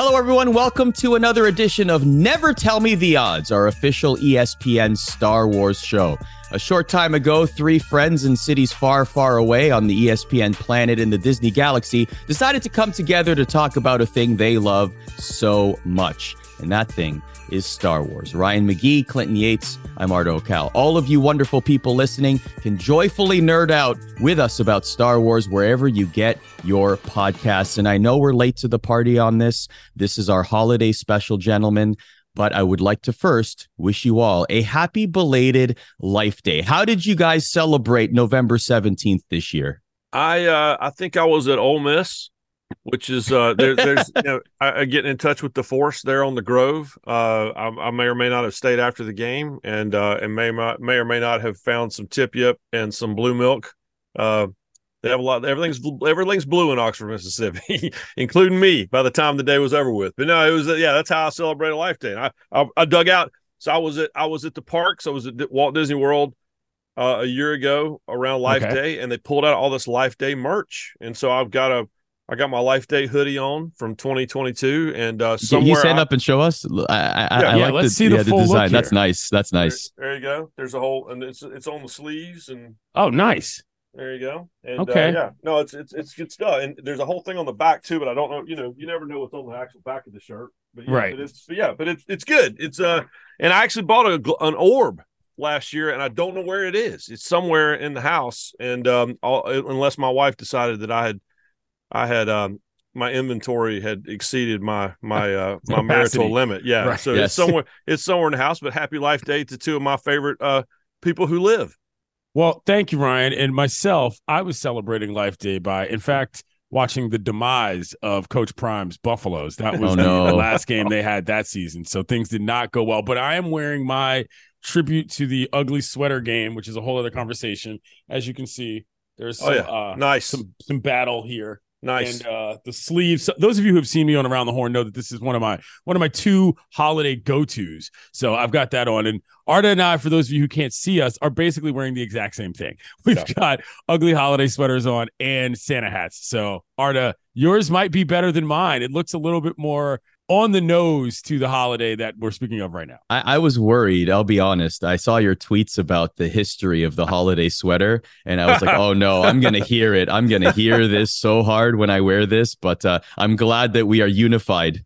Hello, everyone. Welcome to another edition of Never Tell Me the Odds, our official ESPN Star Wars show. A short time ago, three friends in cities far, far away on the ESPN planet in the Disney galaxy decided to come together to talk about a thing they love so much. And that thing is Star Wars. Ryan McGee, Clinton Yates, I'm Arda Öcal. All of you wonderful people listening can joyfully nerd out with us about Star Wars wherever you get your podcasts. And I know we're late to the party on this. This is our holiday special, gentlemen. But I would like to first wish you all a happy belated Life Day. How did you guys celebrate November 17th this year? I uh, I think I was at Ole Miss which is uh there, there's you know I, I getting in touch with the force there on the grove. Uh I, I, may or may not have stayed after the game and uh and may may or may not have found some tip yip and some blue milk. Uh they have a lot everything's everything's blue in oxford mississippi including me by the time the day was over with. But no it was yeah that's how i celebrated life day. And I, I i dug out so i was at i was at the parks. I was at walt disney world uh, a year ago around life okay. day and they pulled out all this life day merch. And so i've got a I got my Life Day hoodie on from 2022, and uh, somewhere Can you stand I, up and show us? I, I, yeah, I yeah, like let's the, see the yeah, full the design. That's nice. That's nice. There, there, you go. There's a whole, and it's it's on the sleeves, and oh, nice. There you go. And, uh, okay. Uh, yeah. No, it's it's it's good stuff, and there's a whole thing on the back too, but I don't know. You know, you never know what's on the actual back of the shirt. But yeah, right. But it's yeah, but it's it's good. It's uh, and I actually bought a an orb last year, and I don't know where it is. It's somewhere in the house, and um, I'll, unless my wife decided that I had I had um my inventory had exceeded my my uh my marital limit. Yeah. Right. So yes. it's somewhere it's somewhere in the house, but happy life day to two of my favorite uh people who live. Well, thank you, Ryan. And myself, I was celebrating Life Day by in fact watching the demise of Coach Prime's Buffaloes. That was oh, no. the last game they had that season. So things did not go well. But I am wearing my tribute to the ugly sweater game, which is a whole other conversation. As you can see, there's some, oh, yeah. uh, nice some some battle here. Nice. And uh, the sleeves. Those of you who have seen me on Around the Horn know that this is one of my one of my two holiday go tos. So I've got that on. And Arda and I, for those of you who can't see us, are basically wearing the exact same thing. We've yeah. got ugly holiday sweaters on and Santa hats. So Arda, yours might be better than mine. It looks a little bit more on the nose to the holiday that we're speaking of right now. I, I, was worried. I'll be honest. I saw your tweets about the history of the holiday sweater, and I was like, "Oh no, I'm gonna hear it. I'm gonna hear this so hard when I wear this." But uh, I'm glad that we are unified.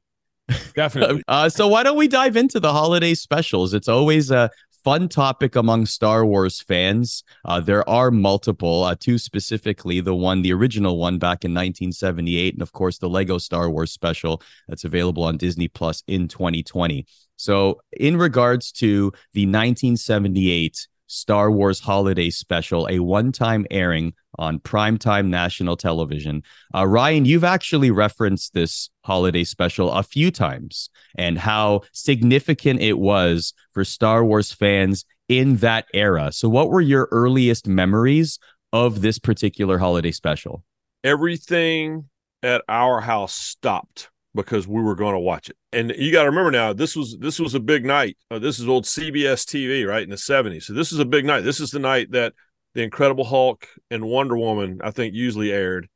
Definitely. uh, so why don't we dive into the holiday specials? It's always a fun topic among Star Wars fans. Uh, there are multiple, uh, two specifically, the one, the original one back in 1978, and of course the Lego Star Wars special that's available on Disney Plus in 2020. So, in regards to the 1978 Star Wars Holiday Special, a one time airing on primetime national television. Uh, Ryan, you've actually referenced this holiday special a few times and how significant it was for Star Wars fans in that era. So, what were your earliest memories of this particular holiday special? Everything at our house stopped because we were going to watch it. And you got to remember now, this was this was a big night. Uh, this is old CBS TV, right in the '70s. So this is a big night. This is the night that the Incredible Hulk and Wonder Woman, I think, usually aired,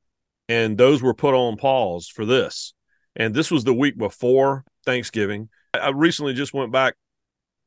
and those were put on pause for this. And this was the week before Thanksgiving. I recently just went back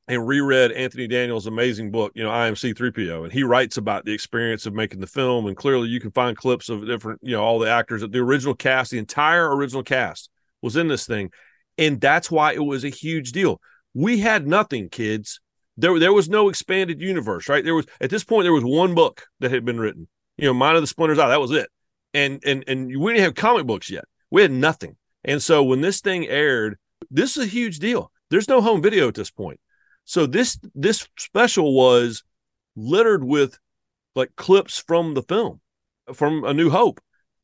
and reread Anthony Daniels' amazing book, you know, I Am C-3PO. And he writes about the experience of making the film. And clearly you can find clips of different, you know, all the actors, the original cast, the entire original cast was in this thing. And that's why it was a huge deal. We had nothing, kids. There, there was no expanded universe, right? There was at this point there was one book that had been written. You know, Mind of the Splinters Eye. That was it. And and and we didn't have comic books yet. We had nothing. And so when this thing aired, this is a huge deal. There's no home video at this point. So this this special was littered with like clips from the film, from A New Hope.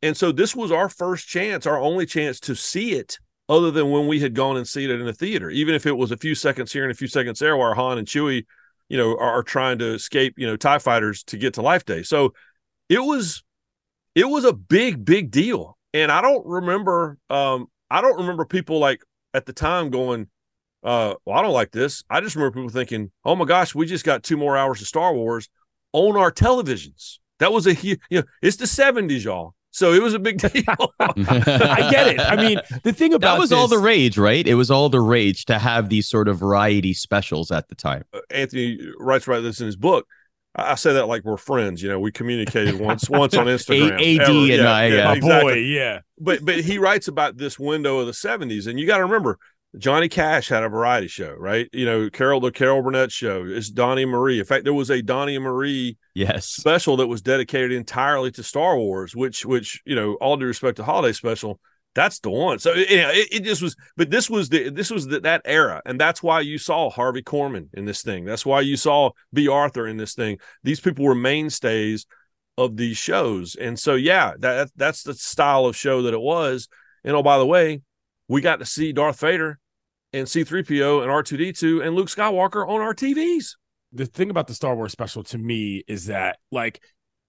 And so this was our first chance, our only chance to see it other than when we had gone and seen it in a theater, even if it was a few seconds here and a few seconds there while Han and Chewie, you know, are, are trying to escape, you know, TIE fighters to get to Life Day. So it was it was a big, big deal. And I don't remember um I don't remember people like at the time going, uh, well, I don't like this. I just remember people thinking, oh my gosh, we just got two more hours of Star Wars on our televisions. That was a huge, you know, it's the 70s, y'all. So it was a big deal. I get it. I mean, the thing about that was this, all the rage, right? It was all the rage to have these sort of variety specials at the time. Uh, Anthony writes about this in his book. I I say that like we're friends. You know, we communicated once once on Instagram. A- AD Ever. and Yeah, I, yeah, yeah. my exactly. boy, yeah. But but he writes about this window of the '70s, and you got to remember, Johnny Cash had a variety show, right? You know, Carol the Carol Burnett show. It's Donny Marie. In fact, there was a Donny Marie Yes. special that was dedicated entirely to Star Wars, which which you know, all due respect to holiday special, that's the one. So you know, it, it just was. But this was the this was the, that era, and that's why you saw Harvey Korman in this thing. That's why you saw Bea Arthur in this thing. These people were mainstays of these shows, and so yeah, that that's the style of show that it was. And oh, by the way, we got to see Darth Vader and C-3PO and R2D2 and Luke Skywalker on our TVs. the thing about the Star Wars special to me is that like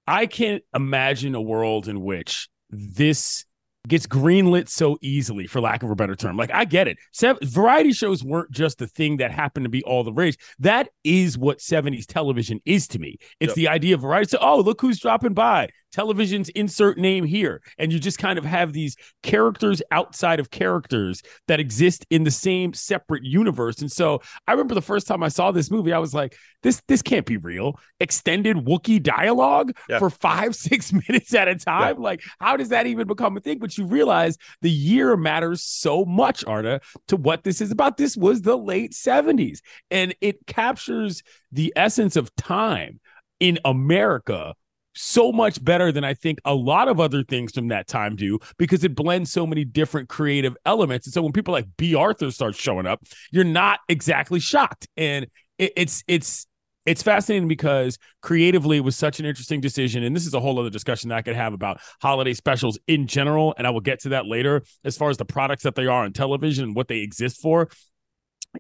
I can't imagine a world in which this gets greenlit so easily for lack of a better term. Like i get it. Se- variety shows weren't just the thing that happened to be all the rage. That is what 70s television is to me. It's Yep. the idea of variety. So oh look who's dropping by television's insert name here. And you just kind of have these characters outside of characters that exist in the same separate universe. And so i remember the first time i saw this movie i was like this this can't be real. Extended wookiee dialogue Yeah. for five six minutes at a time? Like how does that even become a thing? But you realize the year matters so much Arda to what this is about. This was the late 70s and it captures the essence of time in america so much better than I think a lot of other things from that time do because it blends so many different creative elements. And so when people like Bea Arthur start showing up, you're not exactly shocked. And it, it's it's it's fascinating because creatively it was such an interesting decision. And this is a whole other discussion that I could have about holiday specials in general. And I will get to that later as far as the products that they are on television and what they exist for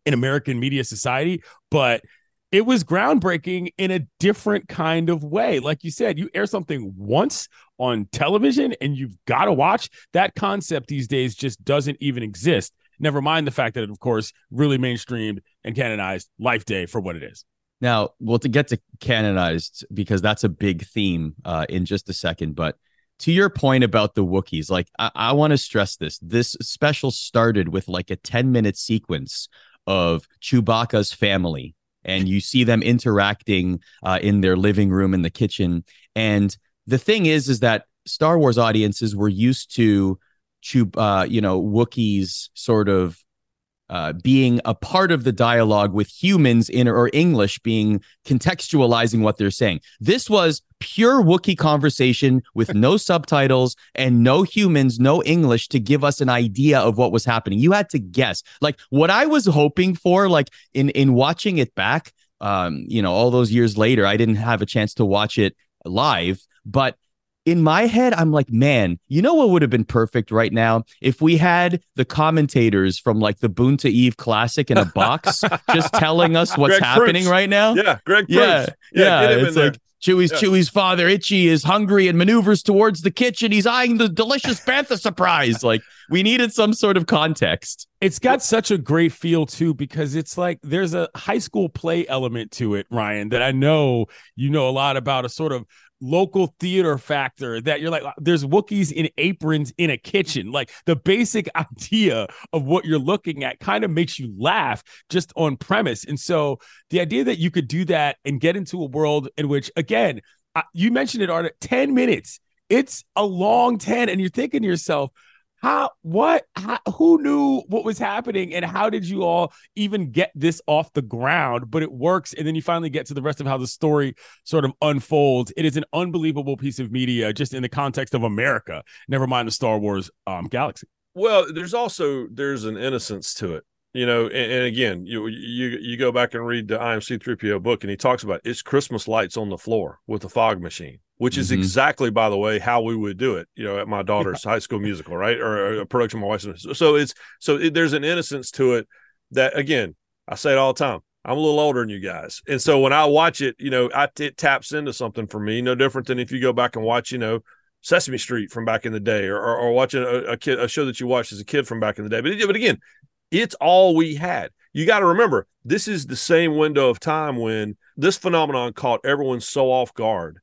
in American media society. But it was groundbreaking in a different kind of way. Like you said, you air something once on television and you've got to watch. That concept these days just doesn't even exist. Never mind the fact that it, of course, really mainstreamed and canonized Life Day for what it is. Now, well, to get to canonized, because that's a big theme uh, in just a second. But to your point about the Wookiees, like I, I want to stress this. This special started with like a 10 minute sequence of Chewbacca's family, and you see them interacting uh, in their living room in the kitchen. And the thing is, is that Star Wars audiences were used to uh, you know, Wookiees sort of uh, being a part of the dialogue with humans in or English being contextualizing what they're saying. This was pure Wookiee conversation with no subtitles and no humans, no English to give us an idea of what was happening. You had to guess. Like what I was hoping for, like in in watching it back, um, you know, all those years later, I didn't have a chance to watch it live, but in my head, I'm like, man, you know what would have been perfect right now if we had the commentators from like the Boonta Eve Classic in a box, just telling us what's Greg happening Proops. right now. Yeah, Greg yeah, Proops. yeah. get him in it's there. like Chewie's Yeah. Chewie's father, Itchy, is hungry and maneuvers towards the kitchen. He's eyeing the delicious bantha surprise. Like we needed some sort of context. It's got such a great feel too because it's like there's a high school play element to it, Ryan, that I know you know a lot about a sort of local theater factor that you're like uh, there's Wookiees in aprons in a kitchen. Like the basic idea of what you're looking at kind of makes you laugh just on premise. And so the idea that you could do that and get into a world in which again, I- you mentioned it Art 10 minutes. It's a long 10 and you're thinking to yourself, how what how, who knew what was happening and how did you all even get this off the ground? But it works and then you finally get to the rest of how the story sort of unfolds. It is an unbelievable piece of media just in the context of america never mind the star wars um galaxy. Well, there's also there's an innocence to it, you know. And, and again, you you you go back and read the I Am C-3PO book, and he talks about it's Christmas lights on the floor with a fog machine, which is Mhm. exactly, by the way, how we would do it, you know, at my daughter's high school musical, right, or a production of my wife's. So- So it's so it, there's an innocence to it that again, I say it all the time. I'm a little older than you guys, and so when I watch it, you know, I, it taps into something for me. No different than if you go back and watch, you know, Sesame Street from back in the day, or or, or watching a, a kid a show that you watched as a kid from back in the day. But but again, it's all we had. You got to remember, this is the same window of time when this phenomenon caught everyone so off guard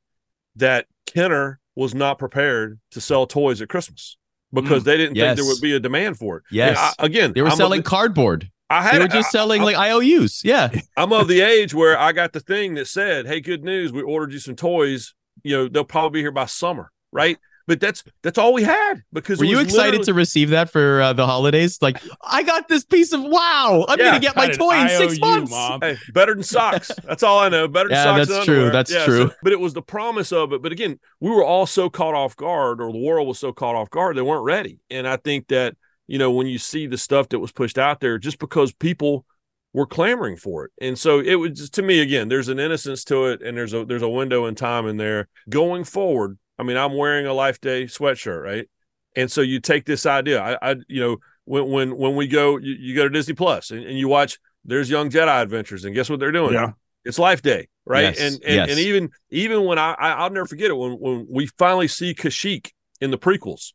that Kenner was not prepared to sell toys at Christmas because Mm, they didn't yes. think there would be a demand for it. Yes. I- again, They were I'm selling Of, cardboard. I had They were just I- selling I- like IOUs. Yeah. I'm of the age where I got the thing that said, "Hey, good news, we ordered you some toys. You know, they'll probably be here by summer, right?" But that's that's all we had because Were you excited literally- to receive that for uh, the holidays? Like, I got this piece of wow! I'm Yeah, gonna get my toy in six months. Mom. Hey, better than socks. That's all I know. Better than Yeah, socks. that's true. That's Yeah, true. but it was the promise of it. But again, we were all so caught off guard, or the world was so caught off guard, they weren't ready. And I think that you know when you see the stuff that was pushed out there, just because people were clamoring for it, and so it was just, to me again. There's an innocence to it, and there's a there's a window in time in there going forward. I mean, I'm wearing a Life Day sweatshirt, right? And so you take this idea. I, I you know, when when when we go, you, you go to Disney Plus and, and you watch. There's Young Jedi Adventures, and guess what they're doing? Yeah. It's Life Day, right? Yes, and and, yes. and even even when I, I I'll never forget it when when we finally see Kashyyyk in the prequels,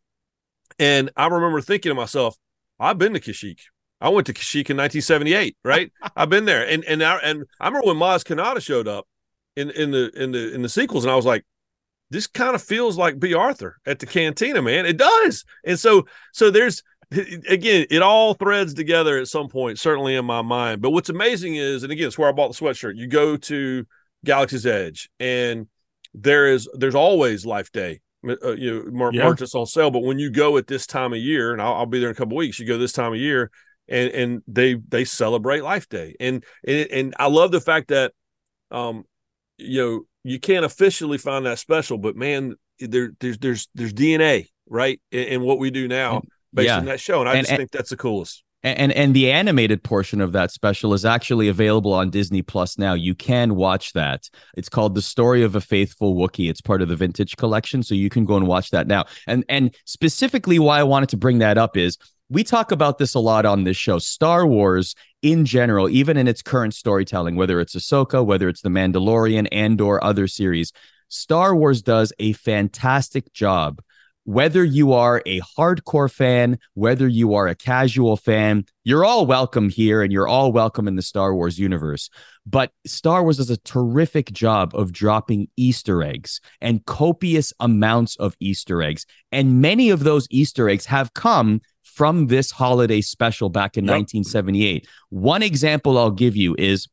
and I remember thinking to myself, I've been to Kashyyyk. I went to Kashyyyk in 1978, right? I've been there, and and I, and I remember when Maz Kanata showed up in in the in the in the sequels, and I was like, this kind of feels like Bea Arthur at the cantina, man. It does, and so so there's again, it all threads together at some point, certainly in my mind. But what's amazing is, and again, it's where I bought the sweatshirt. You go to Galaxy's Edge, and there is there's always Life Day. Uh, you know, mer- Yeah. merchants on sale. But when you go at this time of year, and I'll, I'll be there in a couple weeks, you go this time of year, and and they they celebrate Life Day, and and and I love the fact that, um, you know, you can't officially find that special, but man, there there's there's there's DNA right in, in what we do now based yeah. on that show, and I And- just and- think that's the coolest. and and the animated portion of that special is actually available on Disney Plus now. You can watch that. It's called The Story of a Faithful Wookiee. It's part of the Vintage collection, so you can go and watch that now. And and specifically why I wanted to bring that up is we talk about this a lot on this show. Star Wars in general, even in its current storytelling, whether it's Ahsoka, whether it's The Mandalorian and or other series, Star Wars does a fantastic job whether you are a hardcore fan, whether you are a casual fan, you're all welcome here and you're all welcome in the Star Wars universe. But Star Wars does a terrific job of dropping Easter eggs and copious amounts of Easter eggs. And many of those Easter eggs have come from this holiday special back in Yep. 1978. One example I'll give you is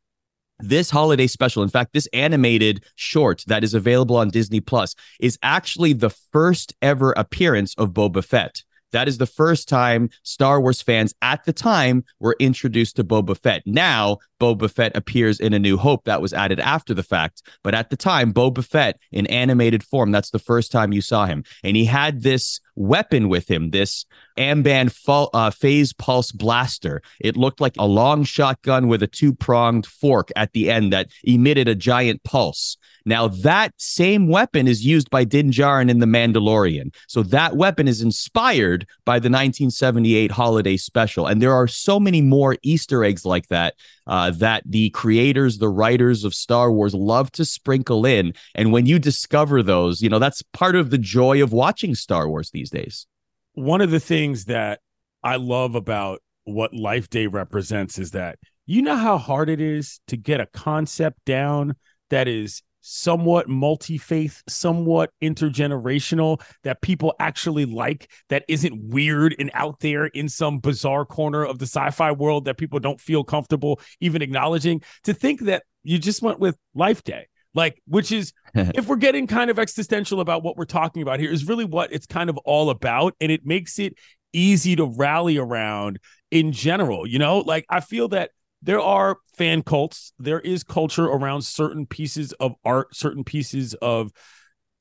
this holiday special in fact this animated short that is available on disney plus is actually the first ever appearance of boba fett that is the first time Star Wars fans at the time were introduced to Boba Fett. Now, Boba Fett appears in A New Hope that was added after the fact. But at the time, Boba Fett in animated form, that's the first time you saw him. And he had this weapon with him, this Amban uh, phase pulse blaster. It looked like a long shotgun with a two pronged fork at the end that emitted a giant pulse. Now, that same weapon is used by Din Djarin in The Mandalorian. So that weapon is inspired by the 1978 holiday special. And there are so many more Easter eggs like that uh, that the creators, the writers of Star Wars love to sprinkle in. And when you discover those, you know, that's part of the joy of watching Star Wars these days. one of the things that I love about what Life Day represents is that you know how hard it is to get a concept down that is somewhat multi faith, somewhat intergenerational, that people actually like, that isn't weird and out there in some bizarre corner of the sci fi world that people don't feel comfortable even acknowledging. To think that you just went with Life Day. Like, which is, if we're getting kind of existential about what we're talking about here, is really what it's kind of all about. And it makes it easy to rally around in general. You know, like I feel that there are fan cults, there is culture around certain pieces of art, certain pieces of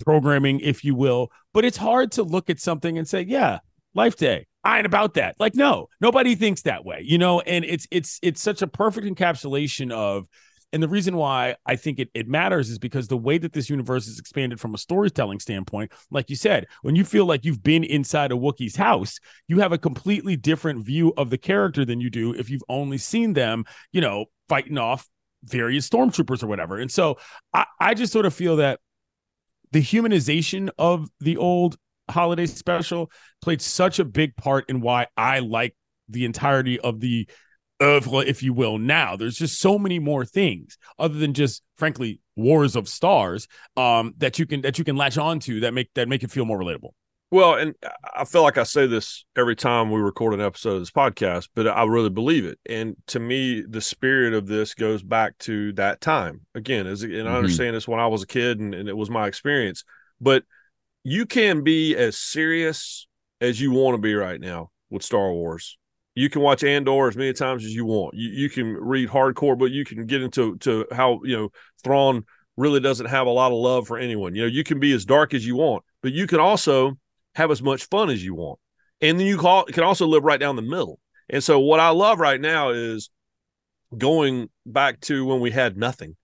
programming, if you will. But it's hard to look at something and say, yeah, Life Day. I ain't about that. Like, no, nobody thinks that way, you know, and it's it's it's such a perfect encapsulation of and the reason why I think it, it matters is because the way that this universe is expanded from a storytelling standpoint, like you said, when you feel like you've been inside a Wookiee's house, you have a completely different view of the character than you do if you've only seen them, you know, fighting off various stormtroopers or whatever. And so I, I just sort of feel that the humanization of the old holiday special played such a big part in why I like the entirety of the oeuvre, if you will. Now there's just so many more things other than just, frankly, wars of stars um, that you can that you can latch onto that make that make it feel more relatable. Well, and I feel like I say this every time we record an episode of this podcast, but I really believe it. And to me, the spirit of this goes back to that time. Again, as and I mm-hmm. understand this when I was a kid and, and it was my experience. But you can be as serious as you want to be right now with Star Wars. You can watch Andor as many times as you want. You you can read hardcore, but you can get into to how you know Thrawn really doesn't have a lot of love for anyone. You know, you can be as dark as you want, but you can also have as much fun as you want. And then you call, can also live right down the middle. And so what I love right now is going back to when we had nothing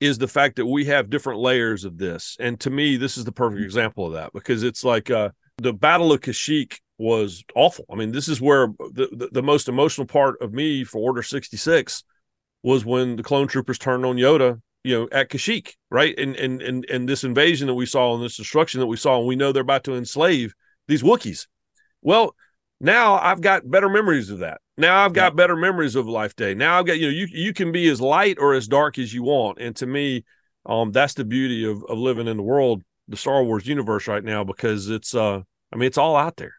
is the fact that we have different layers of this. And to me, this is the perfect example of that because it's like uh, the Battle of Kashyyyk was awful. I mean, this is where the, the, the most emotional part of me for Order 66 was when the clone troopers turned on Yoda you know, at Kashyyyk, right? And and and and this invasion that we saw and this destruction that we saw, and we know they're about to enslave these Wookiees. Well, now I've got better memories of that. Now I've got yeah. better memories of Life Day. Now I've got you know you you can be as light or as dark as you want, and to me, um, that's the beauty of of living in the world, the Star Wars universe right now, because it's uh, I mean, it's all out there.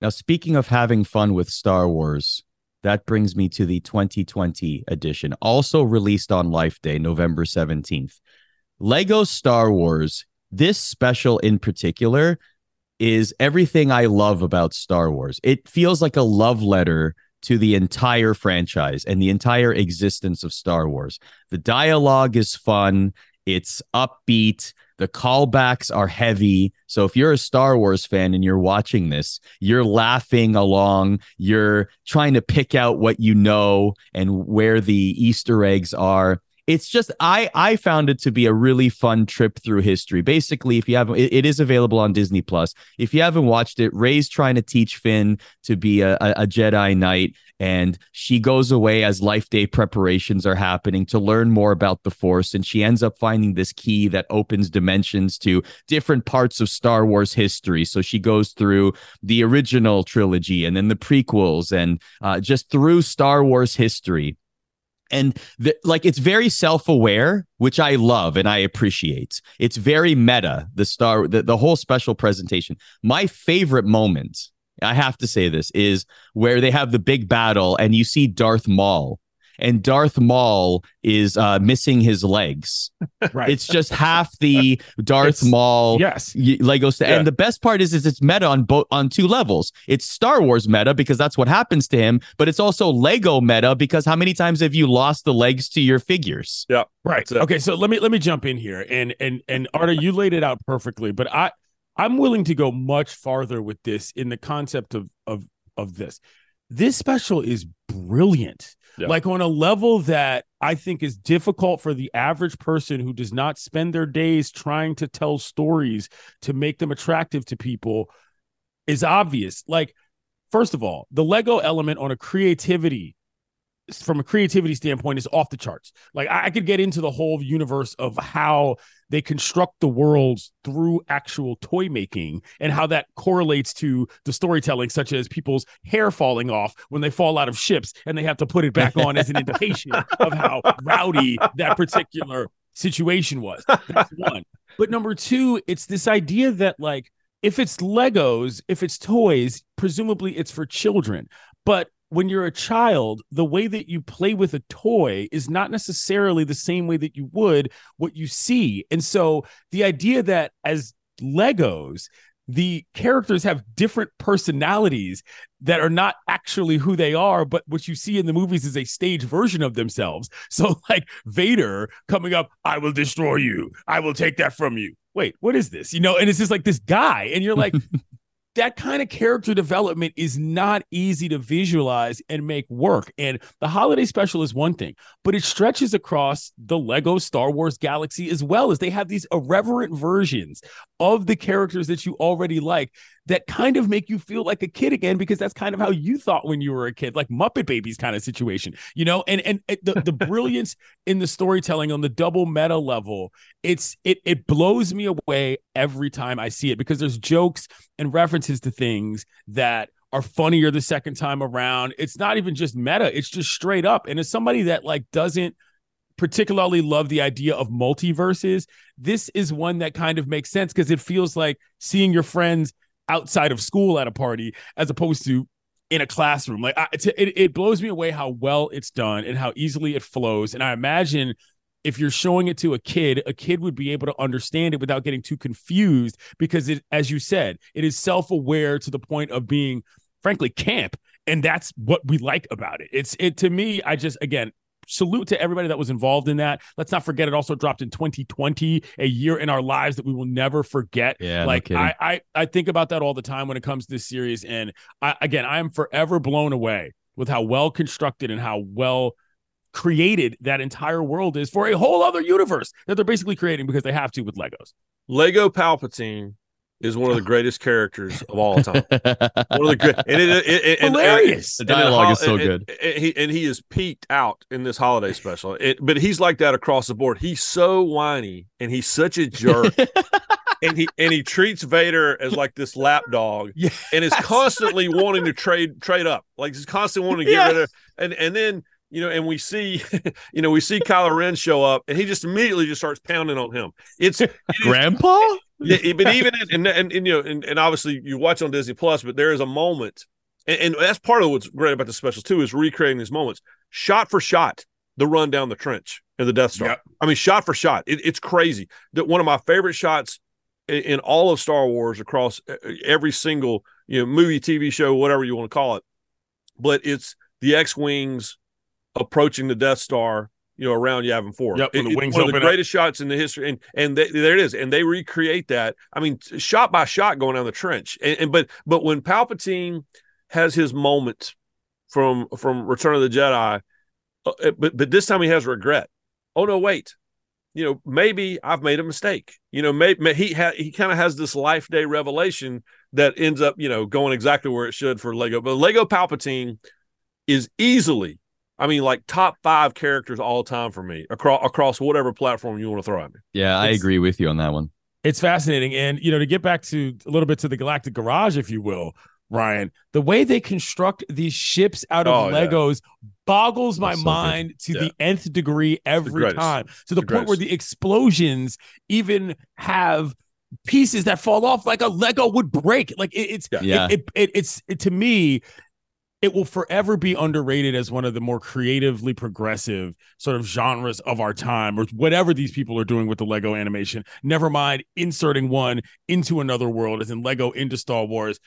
Now, speaking of having fun with Star Wars, that brings me to the 2020 edition, also released on Life Day, November 17th. Lego Star Wars, this special in particular, is everything I love about Star Wars. It feels like a love letter to the entire franchise and the entire existence of Star Wars. The dialogue is fun, it's upbeat, the callbacks are heavy. So if you're a Star Wars fan and you're watching this, you're laughing along, you're trying to pick out what you know and where the Easter eggs are. It's just I I found it to be a really fun trip through history. Basically, if you haven't, it, it is available on Disney Plus. If you haven't watched it, Rey's trying to teach Finn to be a, a, a Jedi Knight, and she goes away as life day preparations are happening to learn more about the force. And she ends up finding this key that opens dimensions to different parts of Star Wars history. So she goes through the original trilogy and then the prequels and uh, just through Star Wars history. And the, like it's very self-aware which i love and i appreciate. It's very meta the star the, the whole special presentation. My favorite moment I have to say this is where they have the big battle and you see Darth Maul and Darth Maul is uh, missing his legs. Right. It's just half the Darth it's, Maul yes. Lego set. Yeah. And the best part is, is it's meta on both on two levels. It's Star Wars meta because that's what happens to him, but it's also Lego meta because how many times have you lost the legs to your figures? Yeah. Right. Okay. So let me let me jump in here. And and and Arda, you laid it out perfectly, but I I'm willing to go much farther with this in the concept of of of this. This special is brilliant. Yeah. Like on a level that I think is difficult for the average person who does not spend their days trying to tell stories to make them attractive to people is obvious. Like first of all, the Lego element on a creativity from a creativity standpoint is off the charts. Like I, could get into the whole universe of how they construct the worlds through actual toy making and how that correlates to the storytelling, such as people's hair falling off when they fall out of ships and they have to put it back on as an indication of how rowdy that particular situation was. That's one. But number two, it's this idea that like if it's Legos, if it's toys, presumably it's for children. But when you're a child, the way that you play with a toy is not necessarily the same way that you would what you see. And so the idea that as Legos, the characters have different personalities that are not actually who they are, but what you see in the movies is a stage version of themselves. So, like Vader coming up, I will destroy you, I will take that from you. Wait, what is this? You know, and it's just like this guy, and you're like, that kind of character development is not easy to visualize and make work. And the holiday special is one thing, but it stretches across the Lego Star Wars galaxy as well as they have these irreverent versions of the characters that you already like that kind of make you feel like a kid again because that's kind of how you thought when you were a kid, like Muppet Babies kind of situation, you know. And and the the brilliance in the storytelling on the double meta level, it's it it blows me away every time I see it because there's jokes and references to things that are funnier the second time around. It's not even just meta, it's just straight up. And as somebody that like doesn't particularly love the idea of multiverses, this is one that kind of makes sense because it feels like seeing your friends outside of school at a party as opposed to in a classroom. Like I, it, it blows me away how well it's done and how easily it flows. And I imagine if you're showing it to a kid, a kid would be able to understand it without getting too confused because it, as you said, it is self-aware to the point of being, frankly, camp. And that's what we like about it. It's it to me. I just again salute to everybody that was involved in that. Let's not forget it also dropped in 2020, a year in our lives that we will never forget. Yeah, like no I, I I think about that all the time when it comes to this series. And I, again, I am forever blown away with how well constructed and how well created that entire world is for a whole other universe that they're basically creating because they have to with Legos. Lego Palpatine is one of the greatest characters of all time. one of the great, and it, it, it, and, Hilarious. The and- and dialogue is so and- good. and- and he and he is peaked out in this holiday special. It, but he's like that across the board. He's so whiny and he's such a jerk. and he and he treats Vader as like this lap dog, Yeah. and is constantly wanting to trade trade up. Like he's constantly wanting to get Yeah. rid of. And and then you know, and we see, you know, we see Kylo Ren show up, and he just immediately just starts pounding on him. It's it is- Grandpa? Yeah, but even in, and, and, and you know, and, and obviously you watch on Disney Plus, but there is a moment, and, and that's part of what's great about the specials too is recreating these moments, shot for shot, the run down the trench in the Death Star. Yep. I mean, shot for shot, it, it's crazy. That one of my favorite shots in, in all of Star Wars across uh, every single you know movie, TV show, whatever you want to call it, but it's the X wings approaching the Death Star. You know, around Yavin Four. Yep, It- one of the open up. greatest shots in the history, and and they, there it is, and they recreate that. I mean, shot by shot going down the trench, and, and but but when Palpatine has his moment from from Return of the Jedi, uh, but but this time he has regret. Oh no, wait, you know maybe I've made a mistake. You know, maybe he ha- he kind of has this life day revelation that ends up you know going exactly where it should for Lego. But Lego Palpatine is easily, I mean, like top five characters all time for me across across whatever platform you want to throw at me. Yeah, I It's- agree with you on that one. It's fascinating. And, you know, to get back to a little bit to the Galactic Garage, if you will, Ryan, the way they construct these ships out of Oh, yeah. Legos boggles my That's so good. mind to Yeah. the nth degree every time to the, the point where the explosions even have pieces that fall off like a Lego would break. Like it, it's Yeah. Yeah. It, it, it- it's it, to me it will forever be underrated as one of the more creatively progressive sort of genres of our time or whatever these people are doing with the lego animation. Never mind inserting one into another world as in lego into star wars.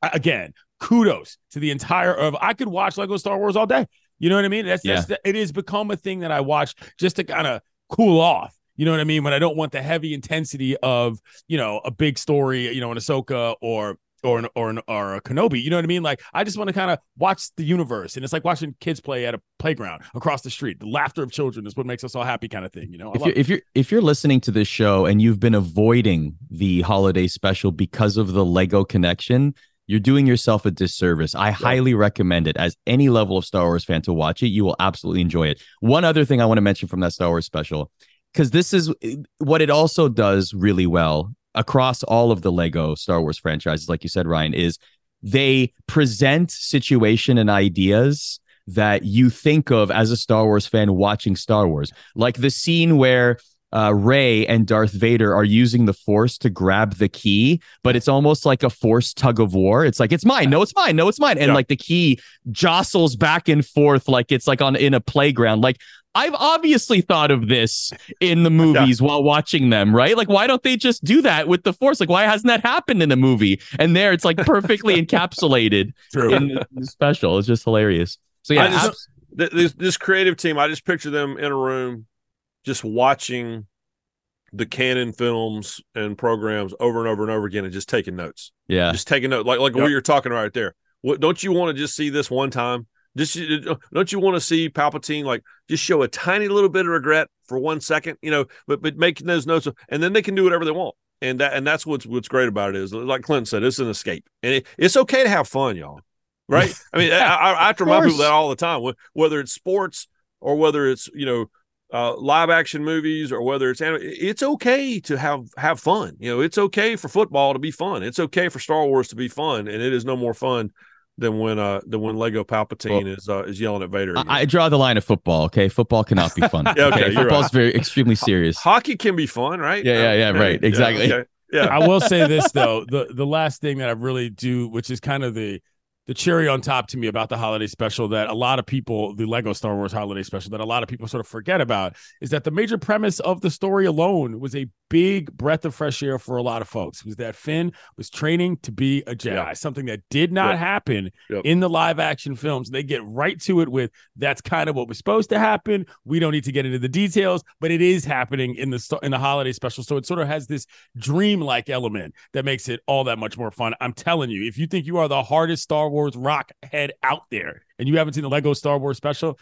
Again kudos to the entire of i could watch lego star wars all day. You know what i mean? That's, that's it has become a thing that i watch just to kind of cool off. You know what I mean? When I don't want the heavy intensity of, you know, a big story, you know, an Ahsoka or or an, or an, or a Kenobi. You know what I mean? Like I just want to kind of watch the universe, and it's like watching kids play at a playground across the street. The laughter of children is what makes us all happy, kind of thing. You know? If you're, if you're if you're listening to this show and you've been avoiding the holiday special because of the Lego connection, you're doing yourself a disservice. I highly recommend it as any level of Star Wars fan to watch it. You will absolutely enjoy it. One other thing I want to mention from that Star Wars special, because this is eh, what it also does really well across all of the Lego Star Wars franchises, like you said, Ryan, is they present situation and ideas that you think of as a Star Wars fan watching Star Wars. Like the scene where uh, Rey and Darth Vader are using the Force to grab the key, but it's almost like a Force tug of war. It's like it's mine, no, it's mine, no, it's mine, and Yeah. like the key jostles back and forth like it's like on in a playground. Like I've obviously thought of this in the movies while watching them, right? Like why don't they just do that with the Force? Like why hasn't that happened in a movie? And there, it's like perfectly encapsulated True. in the, the special. It's just hilarious. So yeah, just- abs- This this creative team, I just picture them in a room, just watching the canon films and programs over and over and over again, and just taking notes. yeah. just taking note, like like Yep. what you're talking right there. What don't you want to just see this one time? Just don't you want to see Palpatine like just show a tiny little bit of regret for one second, you know, but but making those notes, and then they can do whatever they want, and that and that's what's what's great about it is like Clinton said, it's an escape, and it, it's okay to have fun, y'all. Right? I mean, I, I, I have to remind people that all the time, whether it's sports or whether it's you know uh, live action movies or whether it's anim- it's okay to have have fun. You know, it's okay for football to be fun. It's okay for Star Wars to be fun, and it is no more fun than when uh than when Lego Palpatine Well, is uh, is yelling at Vader. I, I draw the line of football. Okay, football cannot be fun. Yeah, okay, you're football's right. very extremely serious. Hockey can be fun, right? Yeah, yeah, yeah, right, exactly. okay. Yeah. I will say this though, the the last thing that I really do, which is kind of the the cherry on top to me about the holiday special that a lot of people, the Lego Star Wars holiday special that a lot of people sort of forget about is that the major premise of the story alone was a big breath of fresh air for a lot of folks. Was that Finn was training to be a Jedi, Yeah. something that did not Yep. happen Yep. in the live action films. They get right to it with that's kind of what was supposed to happen. We don't need to get into the details, but it is happening in the in the holiday special. So it sort of has this dream-like element that makes it all that much more fun. I'm telling you, if you think you are the hardest Star Wars rock head out there and you haven't seen the Lego Star Wars special,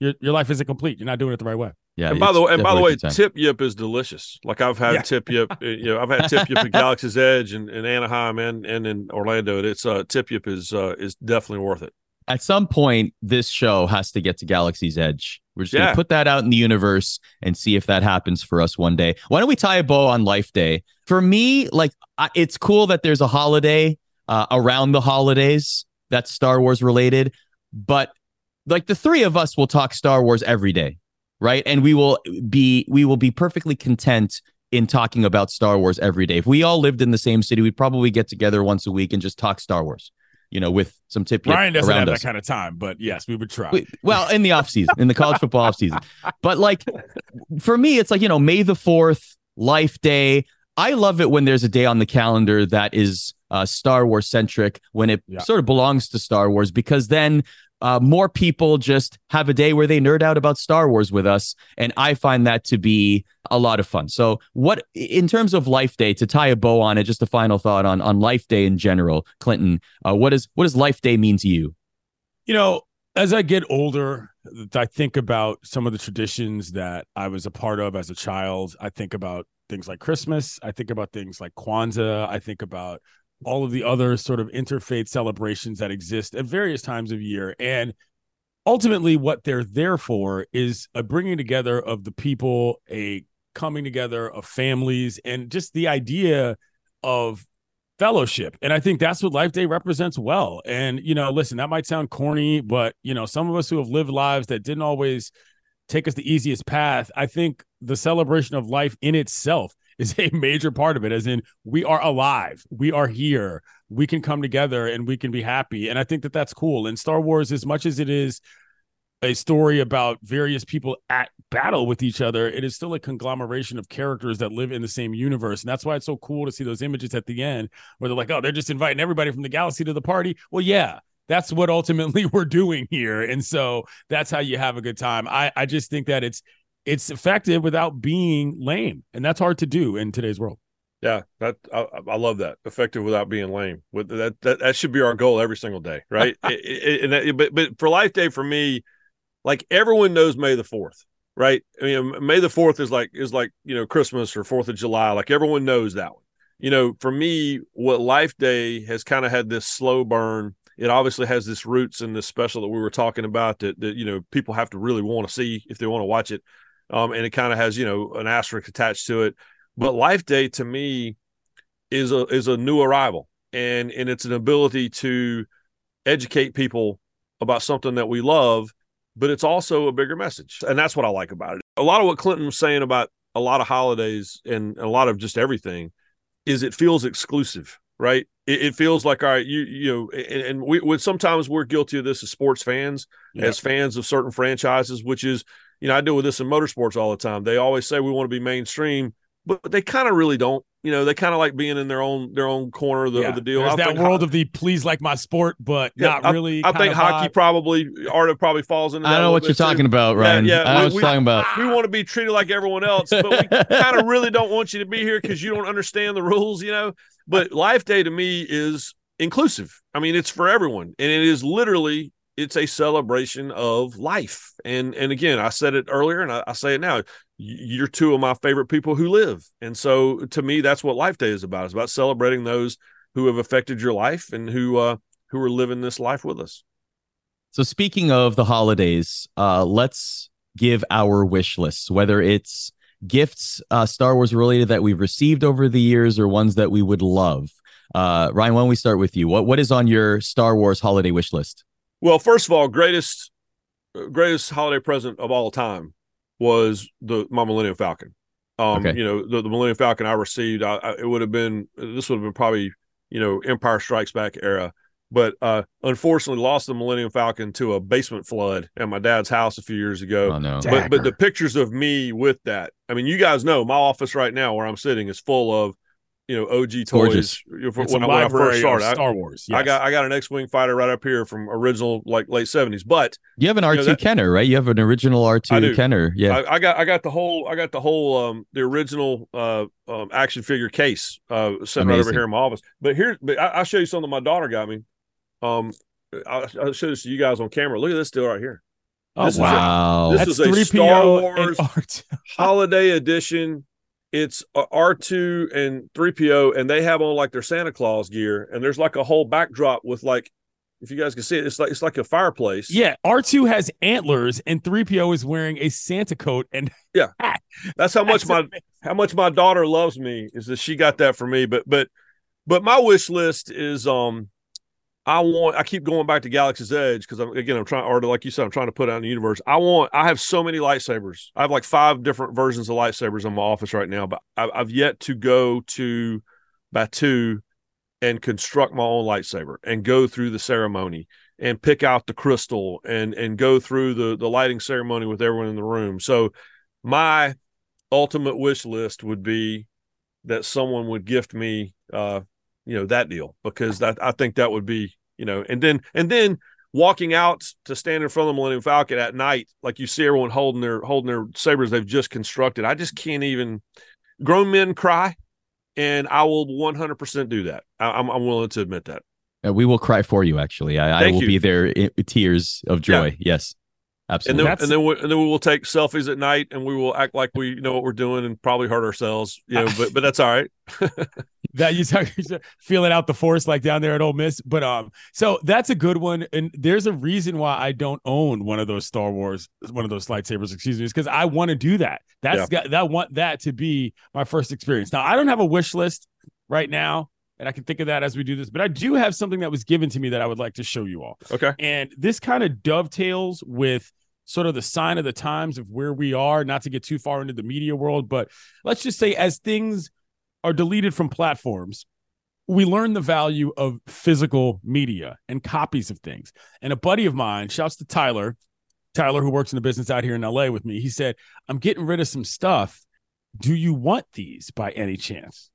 your your life isn't complete. You're not doing it the right way. Yeah. and by the way, and by the way, a good time. tip yip is delicious. Like I've had Yeah. tip yip, uh, you know, I've had tip yip at Galaxy's Edge and in Anaheim and and in Orlando. It's uh tip yip is uh is definitely worth it. at some point, this show has to get to Galaxy's Edge. We're just Yeah. gonna put that out in the universe and see if that happens for us one day. Why don't we tie a bow on Life Day? For me, like I, it's cool that there's a holiday uh, around the holidays that's Star Wars related, but like the three of us will talk Star Wars every day, right? And we will be we will be perfectly content in talking about Star Wars every day. If we all lived in the same city, we'd probably get together once a week and just talk Star Wars. You know, with some tip Ryan doesn't around have us. that kind of time, but yes, we would try. Wait, well, in the off season, in the college football off season. But like for me, it's like, you know, May the 4th, Life Day. I love it when there's a day on the calendar that is uh, Star Wars centric, when it Yeah. sort of belongs to Star Wars, because then uh, more people just have a day where they nerd out about Star Wars with us. And I find that to be a lot of fun. So, what in terms of Life Day, to tie a bow on it, just a final thought on on Life Day in general, Clinton, uh, what is what does Life Day mean to you? You know, as I get older, I think about some of the traditions that I was a part of as a child. I think about things like Christmas. I think about things like Kwanzaa. I think about all of the other sort of interfaith celebrations that exist at various times of year. And ultimately, what they're there for is a bringing together of the people, a coming together of families, and just the idea of fellowship. And I think that's what Life Day represents well. And, you know, listen, that might sound corny, but, you know, some of us who have lived lives that didn't always take us the easiest path, I think the celebration of life in itself is a major part of it, as in we are alive, we are here, we can come together and we can be happy. And I think that that's cool. And Star Wars, as much as it is a story about various people at battle with each other, it is still a conglomeration of characters that live in the same universe. And that's why it's so cool to see those images at the end where they're like, oh, they're just inviting everybody from the galaxy to the party. Well, yeah, that's what ultimately we're doing here. And so that's how you have a good time. I, I just think that it's it's effective without being lame. And that's hard to do in today's world. Yeah, that I, I love that. Effective without being lame. With that, that that should be our goal every single day, right? It- it- and that- but but for Life Day, for me, like everyone knows May the Fourth, right? I mean, May the Fourth is like is like you know Christmas or Fourth of July. Like everyone knows that one. You know, for me, what Life Day has kind of had this slow burn. It obviously has this roots in this special that we were talking about that that you know people have to really want to see if they want to watch it. Um, and it kind of has you know an asterisk attached to it. But Life Day to me is a is a new arrival, and and it's an ability to educate people about something that we love, but it's also a bigger message, and that's what I like about it. A lot of what Clinton was saying about a lot of holidays and a lot of just everything is it feels exclusive, right? It, it feels like all right, you you know, and, and we, we sometimes we're guilty of this as sports fans, Yeah. as fans of certain franchises, which is you know I deal with this in motorsports all the time. They always say we want to be mainstream, but they kind of really don't. You know, they kind of like being in their own their own corner of the, Yeah. of the deal. There's I that think world ho- of the please like my sport, but Yeah, not really. I kind think of hockey vibe. probably Arda probably falls into. I that don't know what you're bit, too. talking about, Ryan. yeah, I don't we- what you're we- talking about. We want to be treated like everyone else, but we kind of really don't want you to be here because you don't understand the rules, you know. But Life Day to me is inclusive. I mean, it's for everyone, and it is literally it's a celebration of life. And and again, I said it earlier, and I, I say it now. You're two of my favorite people who live, and so to me, that's what Life Day is about. It's about celebrating those who have affected your life and who uh who are living this life with us. So speaking of the holidays, uh, let's give our wish lists, whether it's gifts, uh, Star Wars related that we've received over the years, or ones that we would love. Uh, Ryan, why don't we start with you? What what is on your Star Wars holiday wish list? Well, first of all, greatest greatest holiday present of all time was the my Millennium Falcon. Um, Okay. you know, the, the Millennium Falcon I received, I, I, it would have been this would have been probably you know Empire Strikes Back era, but uh, unfortunately lost the Millennium Falcon to a basement flood at my dad's house a few years ago. Oh no, but but the pictures of me with that, I mean, you guys know my office right now where I'm sitting is full of you know OG toys. Gorgeous. It's when, a I, when I first started, Star Wars. I got I got an X-wing fighter right up here from original like late '70s, but you have an R two that- Kenner, right? You have an original R I do. two Kenner. Yeah, I, I got I got the whole I got the whole um the original uh um action figure case uh sitting right over here in my office. But here, but I, I'll show you something my daughter got me. Um, I'll, I'll show this to you guys on camera. Look at this deal right here. Oh, this is a- wow. wow. this That's is a 3PO Star Wars R2. holiday edition. It's R two and three PO, and they have on like their Santa Claus gear, and there's like a whole backdrop with like, if you guys can see it, it's like it's like a fireplace. Yeah, R2 has antlers and 3PO is wearing a Santa coat and yeah. that's how much That's my amazing. how much my daughter loves me is that she got that for me. But but but my wish list is um I want I keep going back to Galaxy's Edge because I'm again I'm trying or like you said I'm trying to put out in the universe. I want I have so many lightsabers. I have like five different versions of lightsabers in my office right now, but I, I've yet to go to Batuu and construct my own lightsaber and go through the ceremony and pick out the crystal and and go through the the lighting ceremony with everyone in the room. So my ultimate wish list would be that someone would gift me uh you know that deal because that I think that would be you know and then and then walking out to stand in front of the Millennium Falcon at night like you see everyone holding their holding their sabers they've just constructed I just can't even grown men cry and I will 100% do that I, I'm I'm willing to admit that we will cry for you. Actually, I, I will you. be there in tears of joy. Yes, and absolutely. then and then we, and then we will take selfies at night and we will act like we know what we're doing and probably hurt ourselves you know but but that's all right that you talk feeling out the force like down there at Ole Miss. But um, so that's a good one, and there's a reason why I don't own one of those Star Wars, one of those lightsabers. Excuse me, is because I want to do that. That's got that want that to be my first experience. Now I don't have a wish list right now, and I can think of that as we do this, but I do have something that was given to me that I would like to show you all. okay And this kind of dovetails with sort of the sign of the times of where we are, not to get too far into the media world, but let's just say as things are deleted from platforms, we learn the value of physical media and copies of things. And a buddy of mine, shouts to Tyler, Tyler, who works in the business out here in LA with me, he said, I'm getting rid of some stuff. Do you want these by any chance?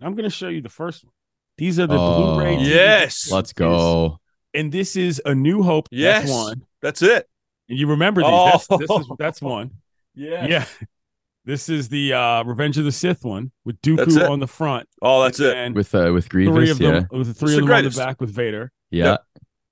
I'm going to show you the first one. These are the Oh. Blu-ray. DVD Yes. Let's go. and this is a New Hope. Yes. That's one. that's it And you remember these. Oh. That's, this is, that's one. yeah Yeah. This is the uh Revenge of the Sith one with That's. Dooku on the front. oh that's it And With uh, with Grievous, three of yeah, them with the three It's of the them on the back with Vader. yeah.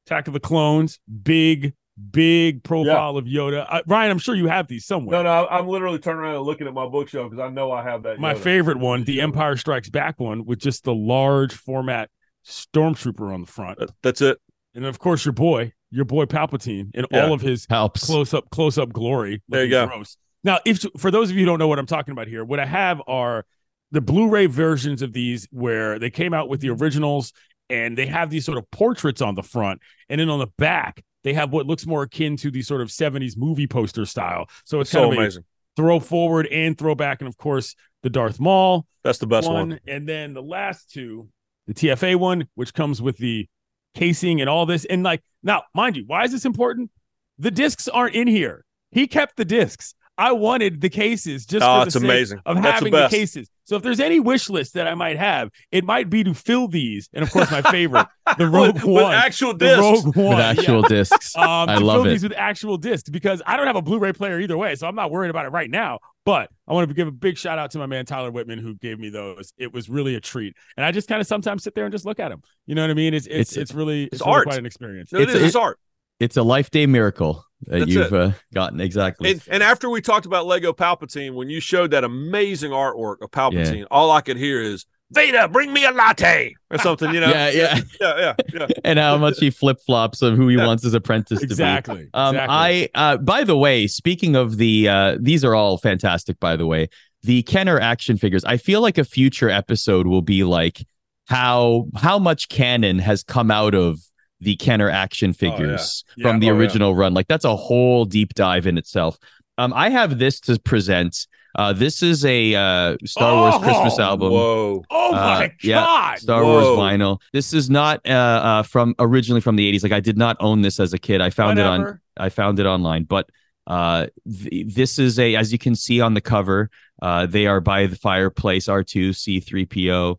Attack of the Clones, big, big profile of Yoda. Uh, Ryan, I'm sure you have these somewhere. No, no, I'm literally turning around and looking at my bookshelf because I know I have that. My Yoda. favorite one, the Empire Strikes Back one, with just the large format stormtrooper on the front. That's it. And of course your boy, your boy Palpatine in Yeah. all of his Helps. close up close up glory. There you go. Gross. Now, if for those of you who don't know what I'm talking about here, what I have are the Blu-ray versions of these where they came out with the originals and they have these sort of portraits on the front, and then on the back they have what looks more akin to the sort of 70s movie poster style. So it's so kind of amazing. throw forward and throw back, and of course the Darth Maul That's the best one, one. and then the last two, the TFA one, which comes with the casing and all this. And like now, mind you, why is this important? The discs aren't in here. He kept the discs. I wanted the cases just Oh, for the it's sake amazing. of That's the having the, best. cases. So if there's any wish list that I might have, it might be to fill these. And of course, my favorite, the Rogue with, One, with actual the discs. Rogue One, with yeah. actual discs. Um, I to love fill it. these with actual discs because I don't have a Blu-ray player either way, so I'm not worried about it right now. But I want to give a big shout out to my man Tyler Whitman who gave me those. It was really a treat, and I just kind of sometimes sit there and just look at them. You know what I mean? It's it's It's- it's, really it's, it's really art. quite an experience. No, it It's- It's art. It's a life day miracle that That's you've it. uh, gotten exactly. And, and after we talked about Lego Palpatine, when you showed that amazing artwork of Palpatine, all I could hear is Vader, bring me a latte or something. You know? yeah, yeah. yeah, yeah, yeah. and how much he flip flops of who he Yeah. wants his apprentice to be. Exactly. Um, exactly. I uh, by the way, speaking of the, uh, these are all fantastic. By the way, the Kenner action figures. I feel like a future episode will be like how how much canon has come out of the Kenner action figures Oh, Yeah. from the Oh, yeah. original run. Like that's a whole deep dive in itself. Um, I have this to present. Uh, this is a uh, Star Wars Oh, Christmas album. Whoa. Oh Uh, my yeah. god! Star Whoa. Wars vinyl. This is not uh, uh, from originally from the 80s. Like I did not own this as a kid. I found it on I found it online, but uh, th- this is a as you can see on the cover. Uh, they are by the fireplace R2 C3PO.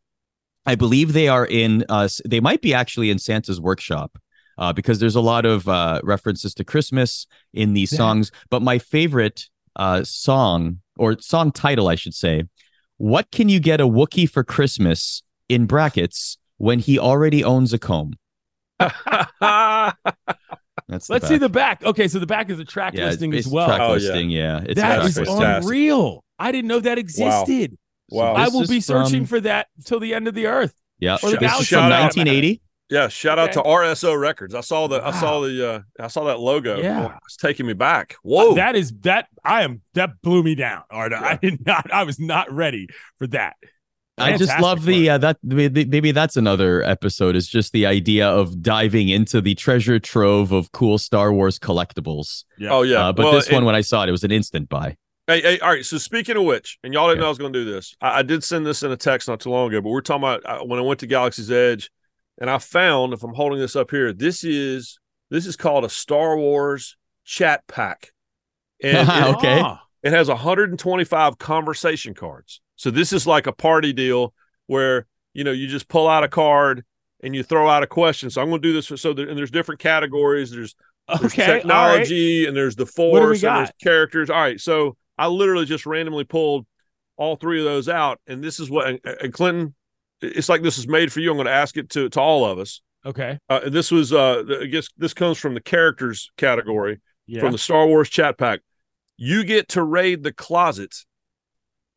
I believe they are in. Uh, they might be actually in Santa's workshop. Uh, because there's a lot of uh, references to Christmas in these Yeah. songs, but my favorite uh, song or song title, I should say, "What can you get a Wookiee for Christmas?" in brackets when he already owns a comb. That's Let's see the back. Okay, so the back is a track yeah, listing it's as well. Track Oh, yeah. listing, yeah. It's a that track is listing. unreal. I didn't know that existed. Wow. I will be searching from- for that till the end of the earth. Yeah, or this is from Shout out. 1980. Yeah, shout out to RSO Records. I saw the I saw the uh I saw that logo. Yeah. Boy, it's taking me back. Whoa. That is that I am that blew me down, Arda. I did not I was not ready for that. I just love the uh, that maybe maybe that's another episode. Is just the idea of diving into the treasure trove of cool Star Wars collectibles. Yeah. oh yeah. Uh, but Well, this one, when I saw it, it was an instant buy. Hey, hey, all right. So speaking of which, and y'all didn't Yeah. know I was going to do this. I, I did send this in a text not too long ago, but we're talking about uh, when I went to Galaxy's Edge, and I found if I'm holding this up here, this is this is called a Star Wars chat pack, and it, Okay. Ah, it has 125 conversation cards. So this is like a party deal where you know you just pull out a card and you throw out a question. So I'm going to do this for so there, and there's different categories. There's there's okay. all right. technology and there's the What do we force and there's characters. All right, so I literally just randomly pulled all three of those out, and this is what and, Clinton. It's like this is made for you. I'm going to ask it to to all of us. Okay. Uh, this was uh, I guess this comes from the characters category Yeah. from the Star Wars chat pack. You get to raid the closet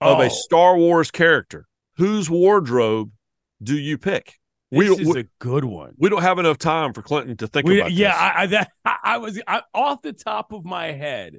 of Oh, a Star Wars character. Whose wardrobe do you pick? we this don't- is we- a good one. We don't have enough time for Clinton to think We- about yeah, this. I, I that I, I was I, off the top of my head.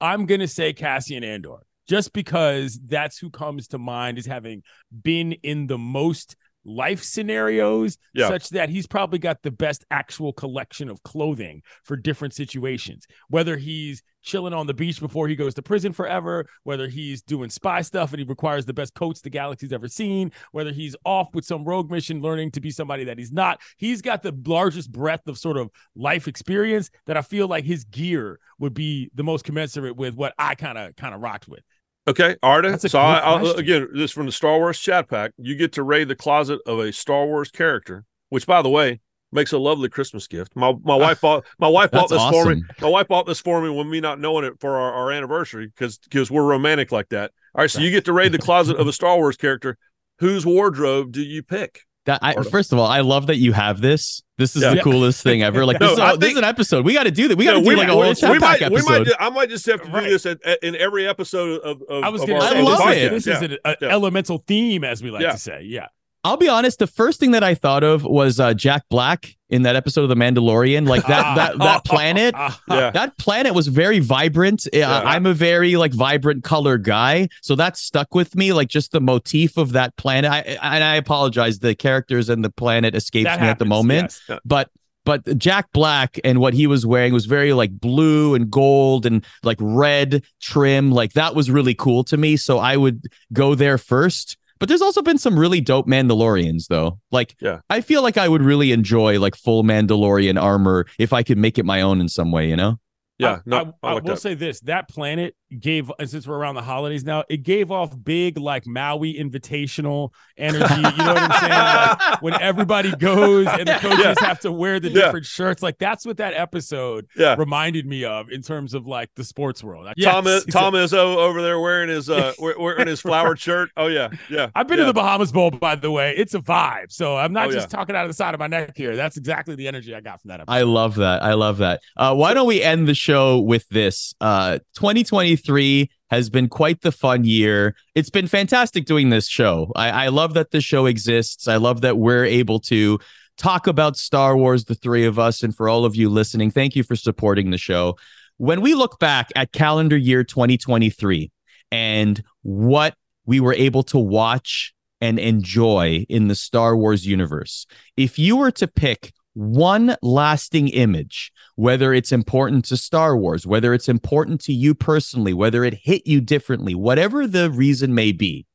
I'm gonna say Cassian Andor, just because that's who comes to mind as having been in the most life scenarios, Yeah. such that he's probably got the best actual collection of clothing for different situations. Whether he's chilling on the beach before he goes to prison forever, whether he's doing spy stuff and he requires the best coats the galaxy's ever seen, whether he's off with some rogue mission learning to be somebody that he's not. He's got the largest breadth of sort of life experience that I feel like his gear would be the most commensurate with what I kind of kind of rocked with. Okay, Arda. So I, I'll, again, this from the Star Wars chat pack. You get to raid the closet of a Star Wars character, which, by the way, makes a lovely Christmas gift. My my wife bought my wife bought this for me. My wife bought this for me when me not knowing it for our, our anniversary because because we're romantic like that. All right, so you get to raid the closet of a Star Wars character. Whose wardrobe do you pick? That I, first of all, I love that you have this. This is Yeah. the coolest thing ever. Like No, this, is, I a- this is an episode. We got to do that. We got to know, do like a whole we, chat we pack might, we episode. might, ju- I might just have to Right. do this at, at- in every episode of. of I was of going to our- say I love this, it. is- this podcast. is an uh, Yeah. elemental theme, as we like Yeah. to say. Yeah. I'll be honest. The first thing that I thought of was uh, Jack Black in that episode of The Mandalorian. Like that that that planet. Ah, Yeah. That planet was very vibrant. Uh, I'm a very like vibrant color guy, so that stuck with me. Like just the motif of that planet. I, and I apologize. The characters and the planet escapes that me at the moment. yes. but but Jack Black and what he was wearing was very like blue and gold and like red trim. Like that was really cool to me. So I would go there first. But there's also been some really dope Mandalorians though. Like Yeah. I feel like I would really enjoy like full Mandalorian armor if I could make it my own in some way, you know? Yeah, I, no, I, I, I will that. say this: that planet gave, and since we're around the holidays now, it gave off big like Maui invitational energy. You know what I'm saying? Like, when everybody goes and the coaches Yeah. have to wear the Yeah. different shirts, like that's what that episode yeah. reminded me of in terms of like the sports world. Like, Tom, yes, is, Tom Izzo over there wearing his uh wearing his flowered shirt. Oh yeah, yeah. I've been yeah. to the Bahamas Bowl, by the way. It's a vibe. So I'm not Oh, just yeah. talking out of the side of my neck here. That's exactly the energy I got from that episode. I love that. I love that. Uh, why don't we end the show with this? Uh, 2023 has been quite the fun year. It's been fantastic doing this show. I, I love that the show exists. I love that we're able to talk about Star Wars, the three of us. And for all of you listening, thank you for supporting the show. When we look back at calendar year 2023 and what we were able to watch and enjoy in the Star Wars universe. If you were to pick one lasting image, whether it's important to Star Wars, whether it's important to you personally, whether it hit you differently, whatever the reason may be.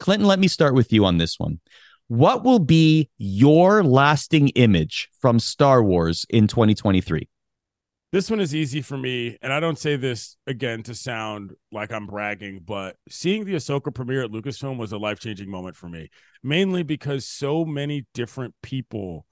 Clinton, let me start with you on this one. What will be your lasting image from Star Wars in 2023? This one is easy for me, and I don't say this again to sound like I'm bragging, but seeing the Ahsoka premiere at Lucasfilm was a life changing moment for me, mainly because so many different people,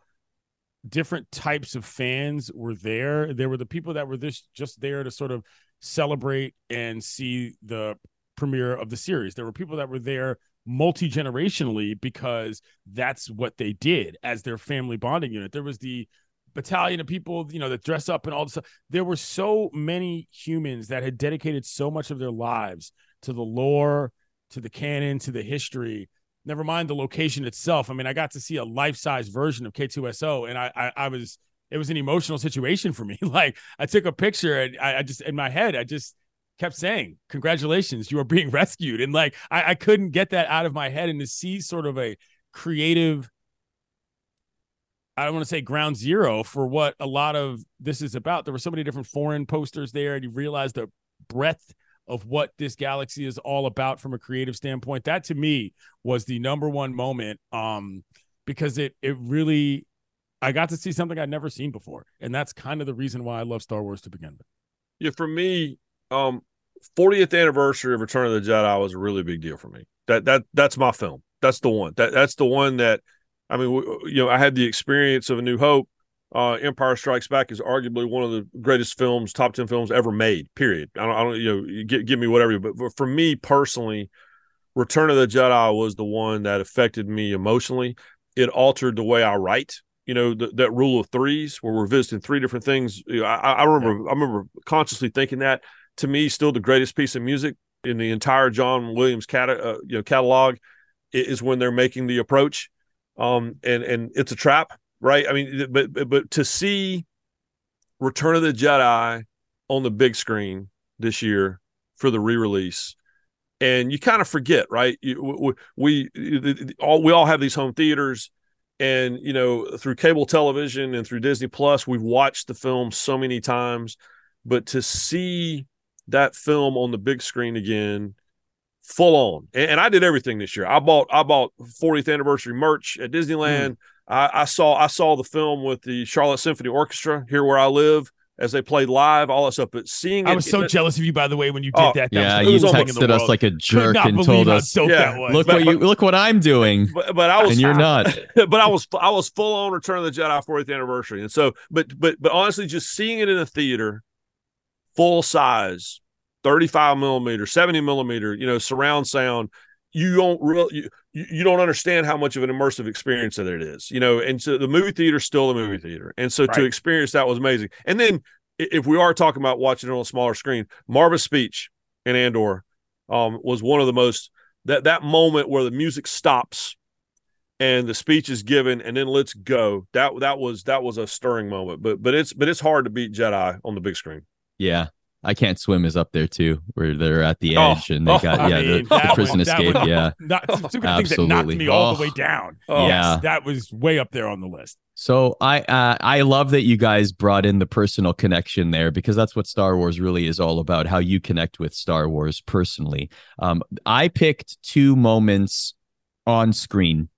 different types of fans were there. There were the people that were this just there to sort of celebrate and see the premiere of the series. There were people that were there multi generationally because that's what they did as their family bonding unit. There was the battalion of people, you know, that dress up and all this stuff. There were so many humans that had dedicated so much of their lives to the lore, to the canon, to the history. Never mind the location itself. I mean, I got to see a life-size version of K2SO, and I, I, I was, it was an emotional situation for me. like, I took a picture, and I, I just, in my head, I just kept saying, "Congratulations, you are being rescued," and like, I, I couldn't get that out of my head, and to see sort of a creative I don't want to say ground zero for what a lot of this is about. There were so many different foreign posters there, and you realize the breadth of what this galaxy is all about from a creative standpoint. That to me was the number one moment, um, because it it really I got to see something I'd never seen before, and that's kind of the reason why I love Star Wars to begin with. Yeah, for me, um, 40th anniversary of Return of the Jedi was a really big deal for me. That that that's my film. That's the one. That that's the one that I mean, you know, I had the experience of A New Hope. Uh, Empire Strikes Back is arguably one of the greatest films, top ten films ever made. Period. I don't, I don't you know, give, give me whatever. But for me personally, Return of the Jedi was the one that affected me emotionally. It altered the way I write. You know, the, that rule of threes, where we're visiting three different things. I, I remember, I remember consciously thinking that. To me, still the greatest piece of music in the entire John Williams cat, uh, you know, catalog is when they're making the approach um, and and it's a trap, right? I mean, but but to see Return of the Jedi on the big screen this year for the re-release, and you kind of forget, right? You, we, we all we all have these home theaters, and you know through cable television and through Disney Plus, we've watched the film so many times, but to see that film on the big screen again full on. And, and, I did everything this year. I bought I bought 40th anniversary merch at Disneyland. Mm. I, I, saw I saw the film with the Charlotte Symphony Orchestra here where I live as they played live, all that stuff. But seeing I was it, so it, jealous of you, by the way, when you did oh, that. that yeah, you texted us like a jerk and told us, yeah, "Look but, what you look what I'm doing." But, but I was, and you're not. but I was, I was full on Return of the Jedi 40th anniversary, and so, but, but, but honestly, just seeing it in a theater, full size, 35 millimeter, 70 millimeter, you know, surround sound, you don't really you, you don't understand how much of an immersive experience that it is, you know. And so the movie theater is still a movie theater, and so right. to experience that was amazing. And then if we are talking about watching it on a smaller screen, Maarva's speech in Andor um, was one of the most that that moment where the music stops and the speech is given and then let's go that that was that was a stirring moment but but it's but it's hard to beat jedi on the big screen yeah I can't swim is up there too, where they're at the oh, edge oh, and they got oh, yeah mean, the, the, prison escape. yeah, not, two things that knocked me all the way down. Oh, yeah, yes, that was way up there on the list. So I uh, I love that you guys brought in the personal connection there because that's what Star Wars really is all about. How you connect with Star Wars personally. Um, I picked two moments on screen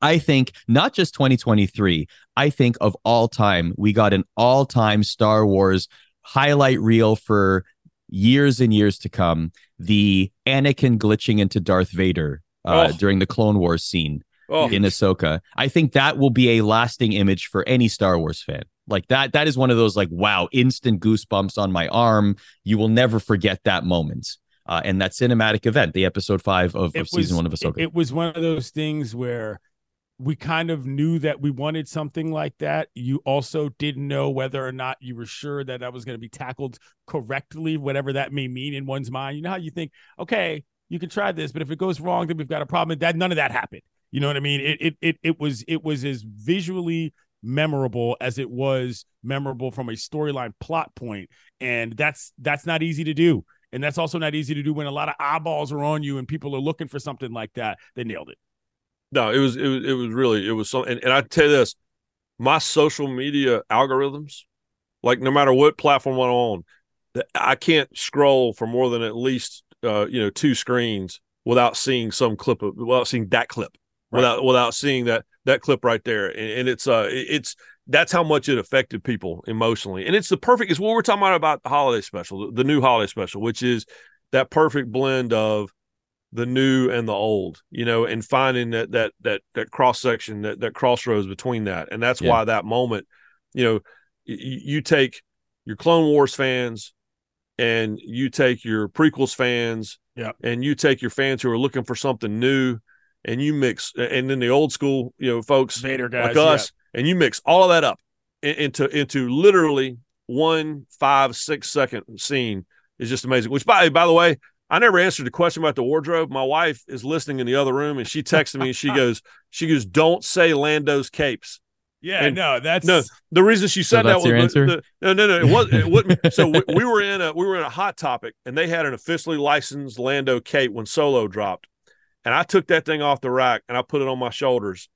I think not just 2023, I think of all time, we got an all time Star Wars highlight reel for years and years to come the Anakin glitching into Darth Vader uh, oh. during the Clone Wars scene oh. in Ahsoka. I think that will be a lasting image for any Star Wars fan. Like that, that is one of those like wow, instant goosebumps on my arm. You will never forget that moment. Uh, and that cinematic event, the episode five of, of season one of Ahsoka. It, it was one of those things where we kind of knew that we wanted something like that. You also didn't know whether or not you were sure that that was going to be tackled correctly, whatever that may mean in one's mind. You know how you think, okay, you can try this, but if it goes wrong, then we've got a problem. That none of that happened. You know what I mean? It it it it was it was as visually memorable as it was memorable from a storyline plot point, and that's that's not easy to do. And that's also not easy to do when a lot of eyeballs are on you and people are looking for something like that. They nailed it. No, it was it was it was really it was so and, and I tell you this, my social media algorithms, like no matter what platform I'm on, I can't scroll for more than at least uh, you know two screens without seeing some clip of without seeing that clip right. without without seeing that that clip right there and, and, it's uh it's that's how much it affected people emotionally and it's the perfect it's what we're talking about about the holiday special the new holiday special which is that perfect blend of the new and the old you know and finding that that that that cross section that that crossroads between that and that's yeah. why that moment you know you, you take your clone wars fans and you take your prequels fans yeah. and you take your fans who are looking for something new and you mix and then the old school you know folks Vader guys, like us yeah. and you mix all of that up into into literally one five six second scene is just amazing which by by the way I never answered the question about the wardrobe. My wife is listening in the other room and she texted me and she goes, she goes, don't say Lando's capes. Yeah, and no, that's no. The reason she said so that was the, the, no, no, no. It was it wasn't. so we, we, were in a we were in a hot topic, and they had an officially licensed Lando cape when Solo dropped, and I took that thing off the rack and I put it on my shoulders,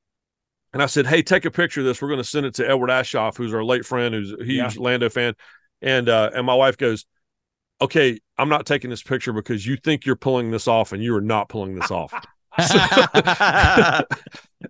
and I said, "Hey, take a picture of this. We're going to send it to Edward Aschoff, who's our late friend, who's a huge yeah. Lando fan." And uh, and my wife goes, "Okay, I'm not taking this picture because you think you're pulling this off, and you are not pulling this off."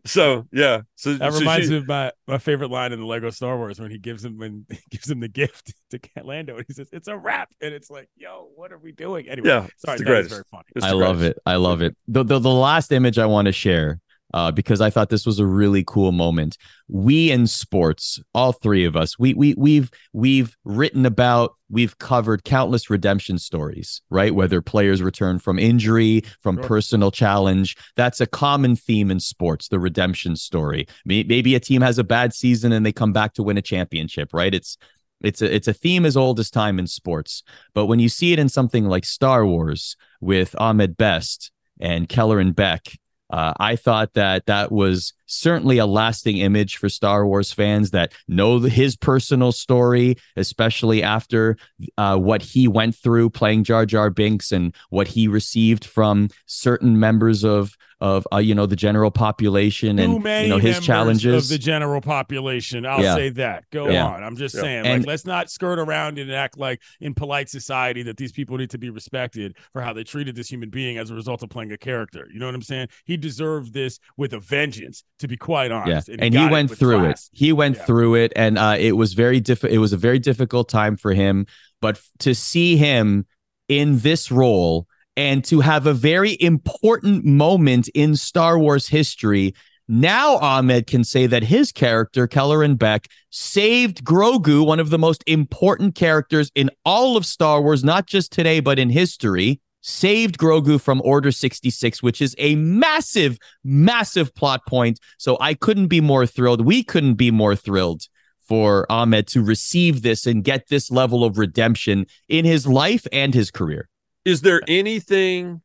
so yeah. So that so reminds she, me of my, my favorite line in the lego star wars when he gives him when he gives him the gift to lando and he says it's a wrap. And it's like yo what are we doing? Anyway yeah sorry it's that very funny. I love it. I love it. The, the, the last image i want to share uh, because I thought this was a really cool moment. We in sports, all three of us, we we we've we've written about, we've covered countless redemption stories, right? Whether players return from injury, from sure. personal challenge, that's a common theme in sports, the redemption story. Maybe a team has a bad season and they come back to win a championship, right? It's it's a it's a theme as old as time in sports. But when you see it in something like Star Wars with Ahmed Best and Kelleran Beck uh, I thought that that was certainly a lasting image for Star Wars fans that know his personal story, especially after uh, what he went through playing Jar Jar Binks and what he received from certain members of of uh, you know the general population and you know his challenges of the general population. I'll yeah. say that. Go yeah. on. I'm just yeah. saying, and, like, let's not skirt around and act like in polite society that these people need to be respected for how they treated this human being as a result of playing a character. You know what I'm saying? He deserved this with a vengeance, to be quite honest. Yeah. And, he, he went through class. it. He went through it, and uh, it was very difficult. It was a very difficult time for him. But to see him in this role and to have a very important moment in Star Wars history. Now Ahmed can say that his character, Kelleran Beck, saved Grogu, one of the most important characters in all of Star Wars, not just today, but in history. Saved Grogu from Order 66, which is a massive, massive plot point. So I couldn't be more thrilled. We couldn't be more thrilled for Ahmed to receive this and get this level of redemption in his life and his career. Is there anything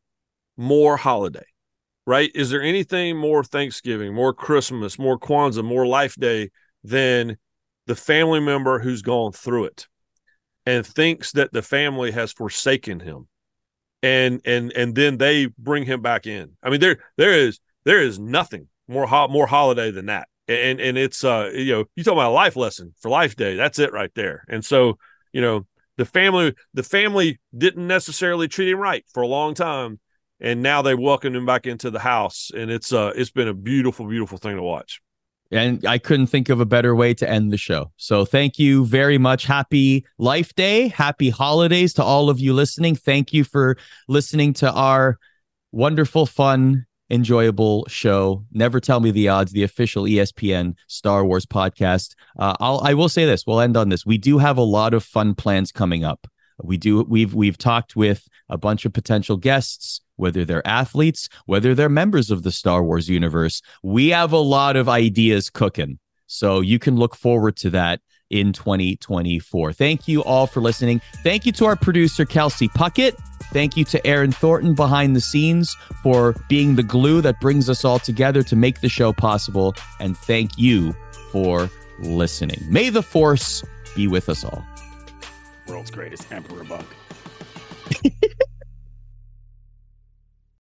more holiday? Right? Is there anything more Thanksgiving, more Christmas, more Kwanzaa, more Life Day than the family member who's gone through it and thinks that the family has forsaken him? And and and then they bring him back in. I mean, there there is there is nothing more ho- more holiday than that. And and it's uh you know you talk about a life lesson for Life Day. That's it right there. And so you know the family the family didn't necessarily treat him right for a long time and now they welcomed him back into the house and it's uh it's been a beautiful beautiful thing to watch and I couldn't think of a better way to end the show. So thank you very much. Happy Life Day. Happy holidays to all of you listening. Thank you for listening to our wonderful, fun, enjoyable show. Never tell me the odds. The official ESPN Star Wars podcast. Uh, I'll I will say this. We'll end on this. We do have a lot of fun plans coming up. We do. We've we've talked with a bunch of potential guests, whether they're athletes, whether they're members of the Star Wars universe. We have a lot of ideas cooking. So you can look forward to that in 2024. Thank you all for listening. Thank you to our producer, Kelsey Puckett. Thank you to Aaron Thornton behind the scenes for being the glue that brings us all together to make the show possible. And thank you for listening. May the force be with us all. World's greatest Emperor Bug.